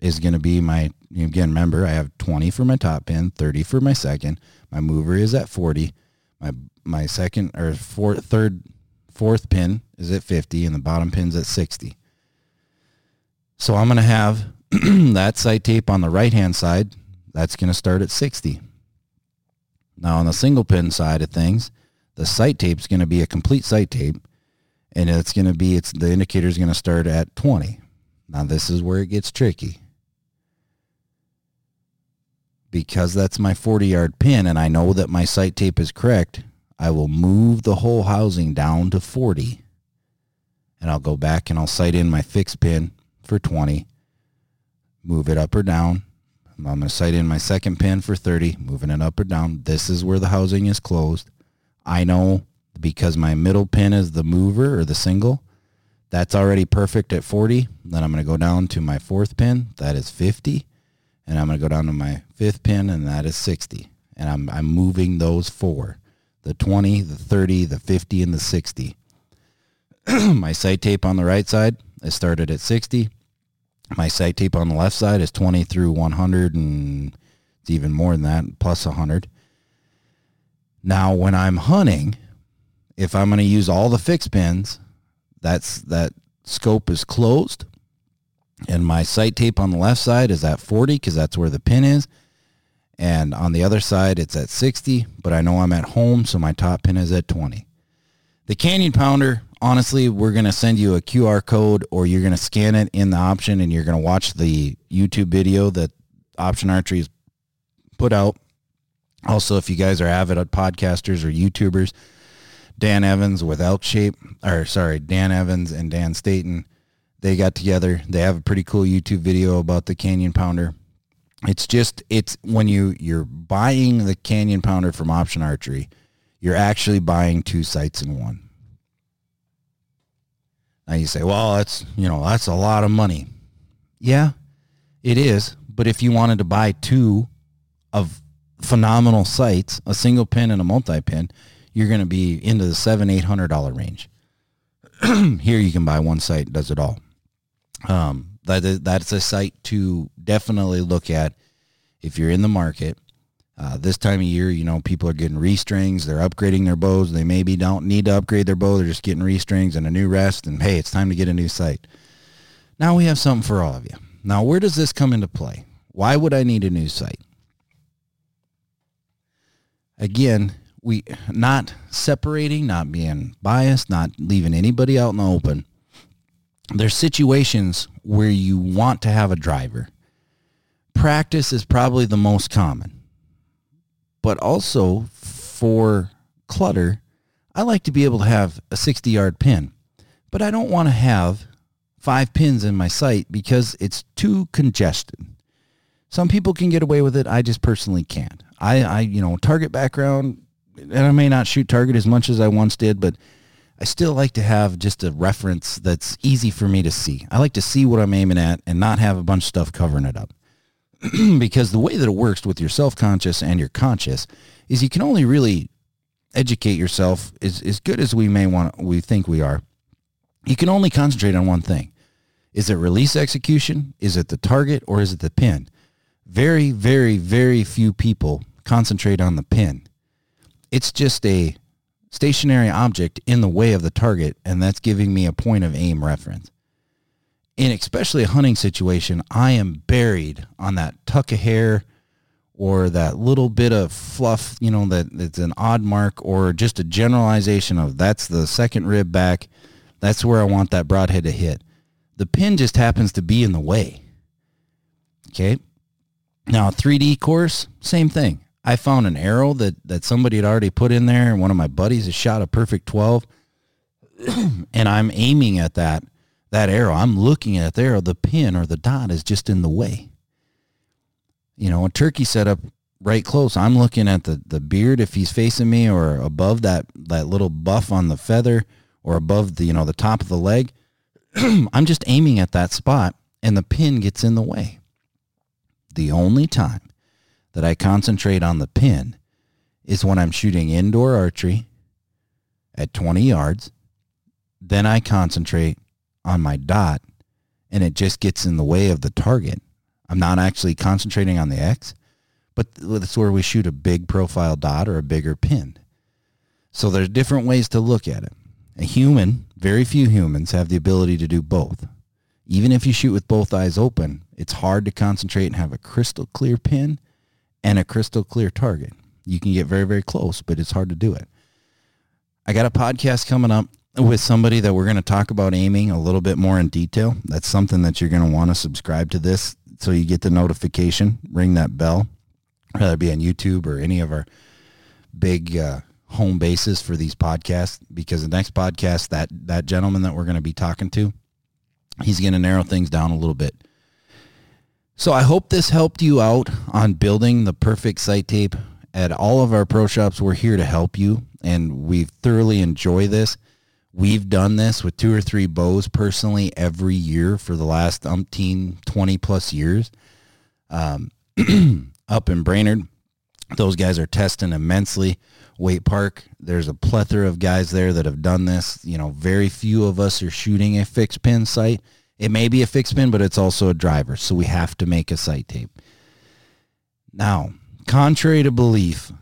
is going to be my, again, remember I have 20 for my top pin, 30 for my second. My mover is at 40. My, my second or fourth, third, fourth pin is at 50 and the bottom pin's at 60. So I'm going to have that sight tape on the right hand side that's going to start at 60. Now on the single pin side of things, the sight tape is going to be a complete sight tape and it's going to be, it's the indicator is going to start at 20. Now this is where it gets tricky. Because that's my 40 yard pin and I know that my sight tape is correct, I will move the whole housing down to 40 and I'll go back and I'll sight in my fixed pin for 20, move it up or down, I'm going to sight in my second pin for 30, moving it up or down. This is where the housing is closed. I know because my middle pin is the mover or the single. That's already perfect at 40. Then I'm going to go down to my fourth pin. That is 50. And I'm going to go down to my fifth pin and that is 60. And I'm, I'm moving those four. The 20, the 30, the 50, and the 60. my sight tape on the right side is started at 60. My sight tape on the left side is 20 through 100 and it's even more than that, plus 100. Now, when I'm hunting, if I'm going to use all the fixed pins, that's that scope is closed. And my sight tape on the left side is at 40 because that's where the pin is. And on the other side, it's at 60, but I know I'm at home, so my top pin is at 20. The Canyon Pounder, honestly, we're going to send you a QR code or you're going to scan it in the option and you're going to watch the YouTube video that Option Archery has put out. Also, if you guys are avid podcasters or YouTubers, Dan Evans with Elk Shape, or sorry, Dan Evans and Dan Staton, they got together. They have a pretty cool YouTube video about the Canyon Pounder. It's just, it's when you, you're buying the Canyon Pounder from Option Archery, you're actually buying two sights in one. Now you say, well, that's, you know, that's a lot of money. Yeah, it is. But if you wanted to buy two of phenomenal sights, a single pin and a multi-pin, you're going to be into the seven, eight hundred dollar range. Here you can buy one sight does it all. Um, that is, that's a sight to definitely look at if you're in the market. Uh, this time of year, you know, people are getting restrings. They're upgrading their bows. They maybe don't need to upgrade their bow. They're just getting restrings and a new rest. And hey, it's time to get a new sight. Now we have something for all of you. Now, where does this come into play? Why would I need a new sight? Again, we not separating, not being biased, not leaving anybody out in the open. There's situations where you want to have a driver. Practice is probably the most common. But also for clutter, I like to be able to have a 60 yard pin. But I don't want to have five pins in my sight because it's too congested. Some people can get away with it. I just personally can't. I, I, you know, target background, and I may not shoot target as much as I once did, but I still like to have just a reference that's easy for me to see. I like to see what I'm aiming at and not have a bunch of stuff covering it up. because the way that it works with your self-conscious and your conscious is you can only really educate yourself as, as good as we may want we think we are. You can only concentrate on one thing. Is it release execution? Is it the target or is it the pin? Very, very, very few people concentrate on the pin. It's just a stationary object in the way of the target, and that's giving me a point of aim reference. In especially a hunting situation, I am buried on that tuck of hair or that little bit of fluff, you know, that it's an odd mark or just a generalization of that's the second rib back. That's where I want that broadhead to hit. The pin just happens to be in the way. Okay. Now, 3D course, same thing. I found an arrow that, that somebody had already put in there, and one of my buddies has shot a perfect 12, and I'm aiming at that that arrow. I'm looking at the arrow. The pin or the dot is just in the way. You know, a turkey set up right close. I'm looking at the, the beard if he's facing me or above that, that little buff on the feather or above the, you know, the top of the leg. I'm just aiming at that spot and the pin gets in the way. The only time that I concentrate on the pin is when I'm shooting indoor archery at 20 yards. Then I concentrate on my dot and it just gets in the way of the target. I'm not actually concentrating on the X, but that's where we shoot a big profile dot or a bigger pin. So there's different ways to look at it. A human, very few humans have the ability to do both. Even if you shoot with both eyes open, it's hard to concentrate and have a crystal clear pin and a crystal clear target. You can get very, very close, but it's hard to do it. I got a podcast coming up with somebody that we're going to talk about aiming a little bit more in detail. That's something that you're going to want to subscribe to this so you get the notification, ring that bell, whether it be on YouTube or any of our big uh, home bases for these podcasts. Because the next podcast, that that gentleman that we're going to be talking to, he's going to narrow things down a little bit. So I hope this helped you out on building the perfect sight tape. At all of our pro shops, we're here to help you, and we thoroughly enjoy this. We've done this with two or three bows personally every year for the last umpteen, 20 plus years. Um, up in Brainerd, those guys are testing immensely. Waite Park, there's a plethora of guys there that have done this. You know, very few of us are shooting a fixed pin sight. It may be a fixed pin, but it's also a driver, so we have to make a sight tape. Now, contrary to belief,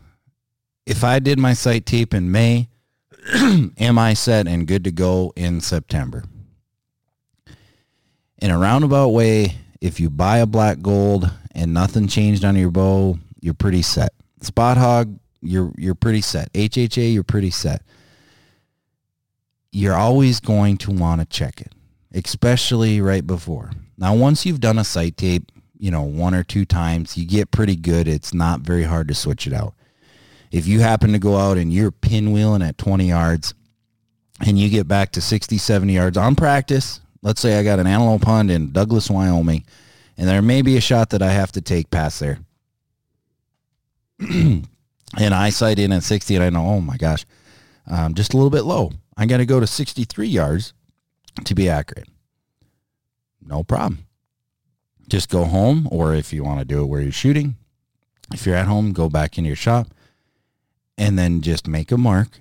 if I did my sight tape in May, am I set and good to go in September? In a roundabout way, if you buy a black gold and nothing changed on your bow, you're pretty set. Spot Hogg, you're you're pretty set. HHA, you're pretty set. You're always going to want to check it especially right before. Now, once you've done a sight tape, you know, one or two times, you get pretty good. It's not very hard to switch it out. If you happen to go out and you're pinwheeling at 20 yards and you get back to 60, 70 yards on practice, let's say I got an antelope hunt in Douglas, Wyoming, and there may be a shot that I have to take past there. and I sight in at 60 and I know, oh my gosh, um, just a little bit low. I got to go to 63 yards to be accurate. No problem. Just go home, or if you want to do it where you're shooting, if you're at home, go back in your shop and then just make a mark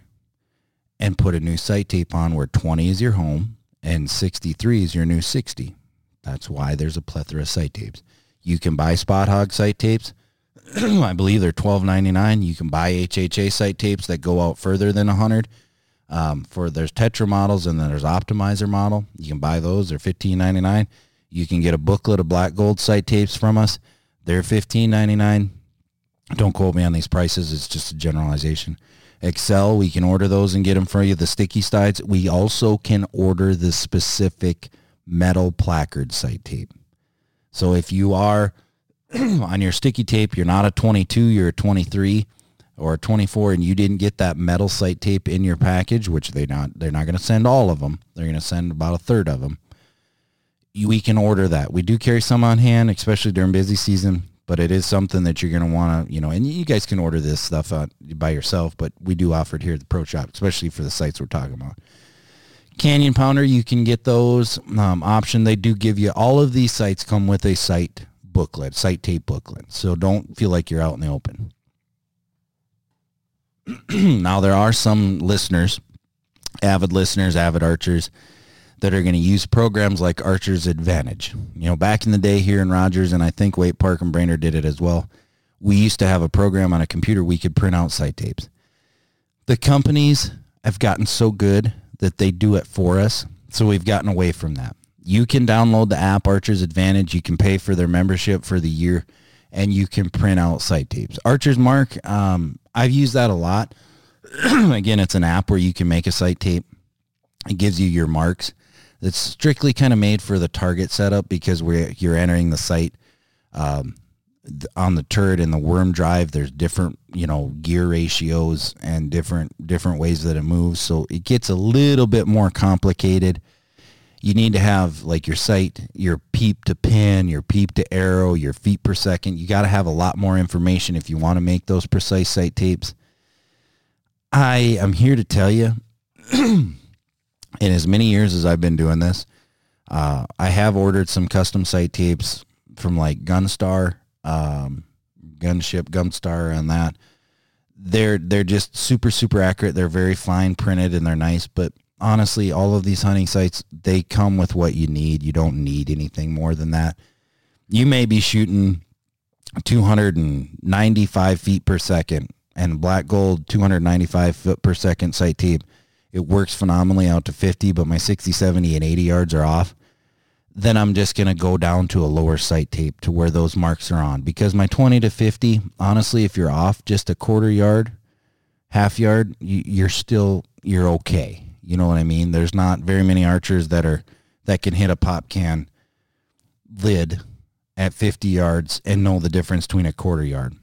and put a new sight tape on where 20 is your home and 63 is your new 60. That's why there's a plethora of sight tapes. You can buy Spot Hogg sight tapes. I believe they're $12.99. You can buy HHA sight tapes that go out further than 100 um, for there's Tetra models and then there's Optimizer model. You can buy those. They're $15.99. You can get a booklet of black gold sight tapes from us. They're $15.99. Don't quote me on these prices. It's just a generalization. Axcel, we can order those and get them for you. The sticky sides, we also can order the specific metal placard sight tape. So if you are on your sticky tape, you're not a 22, you're a 23 or 24 and you didn't get that metal sight tape in your package, which they not they're not going to send all of them. They're going to send about a third of them. We can order that. We do carry some on hand, especially during busy season but it is something that you're going to want to, you know, and you guys can order this stuff uh, by yourself, but we do offer it here at the Pro Shop, especially for the sights we're talking about. Canyon Pounder, you can get those um, option. They do give you all of these sights come with a sight booklet, sight tape booklet. So don't feel like you're out in the open. now there are some listeners, avid listeners, avid archers that are going to use programs like Archer's Advantage. You know, back in the day here in Rogers, and I think Waite Park and Brainerd did it as well, we used to have a program on a computer we could print out sight tapes. The companies have gotten so good that they do it for us, so we've gotten away from that. You can download the app Archer's Advantage. You can pay for their membership for the year, and you can print out sight tapes. Archer's Mark, um, I've used that a lot. Again, it's an app where you can make a sight tape. It gives you your marks it's strictly kind of made for the target setup because we you're entering the site um, on the turret and the worm drive. There's different you know gear ratios and different different ways that it moves, so it gets a little bit more complicated. You need to have like your sight, your peep to pin, your peep to arrow, your feet per second. You got to have a lot more information if you want to make those precise sight tapes. I am here to tell you in as many years as I've been doing this, uh, I have ordered some custom sight tapes from like Gunstar, um, Gunship, Gunstar, and that. They're they're just super super accurate. They're very fine printed and they're nice. But honestly, all of these hunting sights, they come with what you need. You don't need anything more than that. You may be shooting 295 feet per second and black gold 295 foot per second sight tape it works phenomenally out to 50, but my 60, 70, and 80 yards are off, then I'm just going to go down to a lower sight tape to where those marks are on. Because my 20 to 50, honestly, if you're off just a quarter yard, half yard, you're still, you're okay. You know what I mean? There's not very many archers that are, that can hit a pop can lid at 50 yards and know the difference between a quarter yard.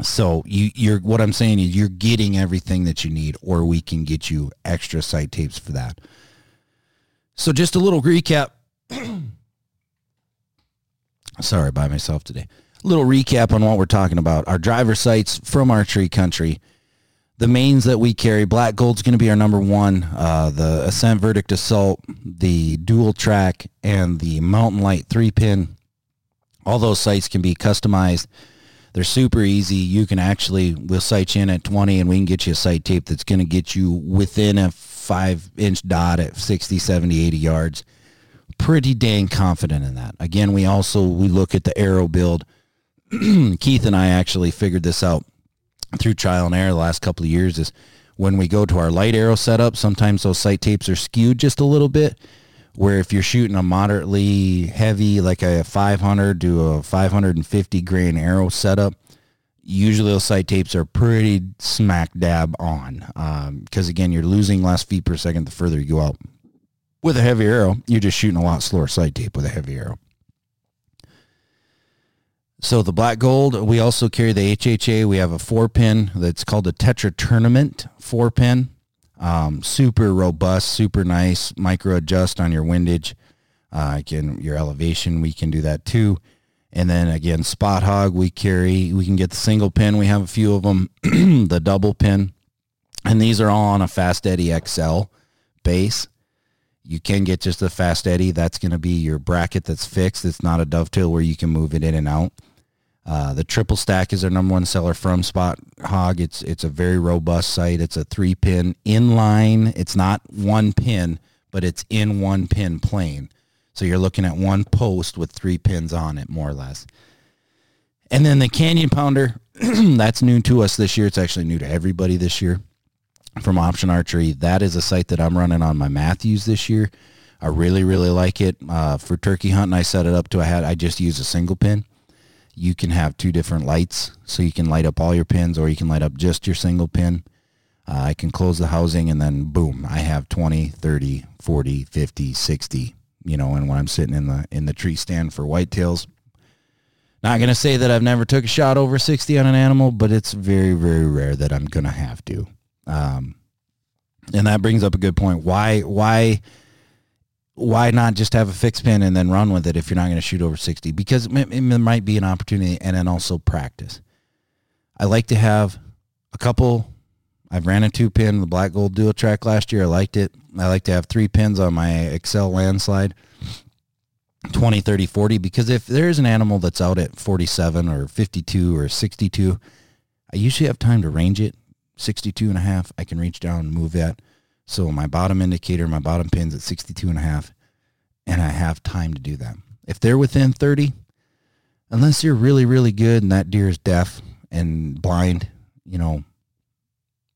So you, you're what I'm saying is you're getting everything that you need, or we can get you extra sight tapes for that. So just a little recap. Sorry by myself today. A little recap on what we're talking about. Our driver sights from archery country. The mains that we carry, Black Gold's going to be our number one. Uh, the Ascent Verdict Assault, the Dual Track, and the Mountain Light three pin. All those sights can be customized they're super easy. You can actually, we'll sight you in at 20 and we can get you a sight tape that's going to get you within a five inch dot at 60, 70, 80 yards. Pretty dang confident in that. Again, we also, we look at the arrow build. Keith and I actually figured this out through trial and error the last couple of years is when we go to our light arrow setup, sometimes those sight tapes are skewed just a little bit where if you're shooting a moderately heavy, like a 500 to a 550 grain arrow setup, usually those sight tapes are pretty smack dab on. Because um, again, you're losing less feet per second the further you go out. With a heavy arrow, you're just shooting a lot slower sight tape with a heavy arrow. So the black gold, we also carry the HHA. We have a four pin that's called a Tetra Tournament four pin. Um, super robust, super nice. Micro adjust on your windage. Uh, can your elevation, we can do that too. And then again, Spot Hogg, we carry, we can get the single pin. We have a few of them, the double pin. And these are all on a Fast Eddie XL base. You can get just the Fast Eddie. That's going to be your bracket that's fixed. It's not a dovetail where you can move it in and out. Uh, the triple stack is our number one seller from Spot Hogg. It's it's a very robust sight. It's a three pin inline. It's not one pin, but it's in one pin plane. So you're looking at one post with three pins on it, more or less. And then the Canyon Pounder, that's new to us this year. It's actually new to everybody this year from Option Archery. That is a sight that I'm running on my Mathews this year. I really, really like it. Uh, for turkey hunting, I set it up to I had I just use a single pin you can have two different lights. So you can light up all your pins or you can light up just your single pin. Uh, I can close the housing and then boom, I have 20, 30, 40, 50, 60, you know, and when I'm sitting in the in the tree stand for whitetails. Not going to say that I've never took a shot over 60 on an animal, but it's very, very rare that I'm going to have to. Um, and that brings up a good point. Why, why why not just have a fixed pin and then run with it if you're not going to shoot over 60? Because it, it might be an opportunity and then also practice. I like to have a couple. I've ran a two pin, the black gold dual track last year. I liked it. I like to have three pins on my Axcel Landslide, 20, 30, 40, because if there's an animal that's out at 47 or 52 or 62, I usually have time to range it. 62 and a half, I can reach down and move that so my bottom indicator, my bottom pin's at 62 and a half, and I have time to do that. If they're within 30, unless you're really, really good and that deer is deaf and blind, you know,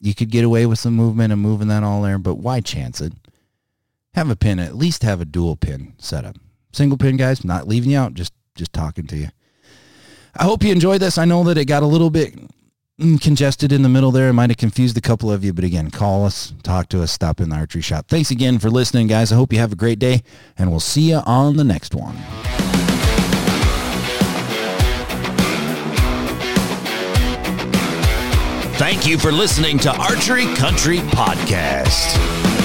you could get away with some movement and moving that all there, but why chance it? Have a pin, at least have a dual pin setup. Single pin, guys, not leaving you out, just just talking to you. I hope you enjoyed this. I know that it got a little bit Mm, congested in the middle there. It might have confused a couple of you, but again, call us, talk to us, stop in the archery shop. Thanks again for listening, guys. I hope you have a great day, and we'll see you on the next one. Thank you for listening to Archery Country Podcast.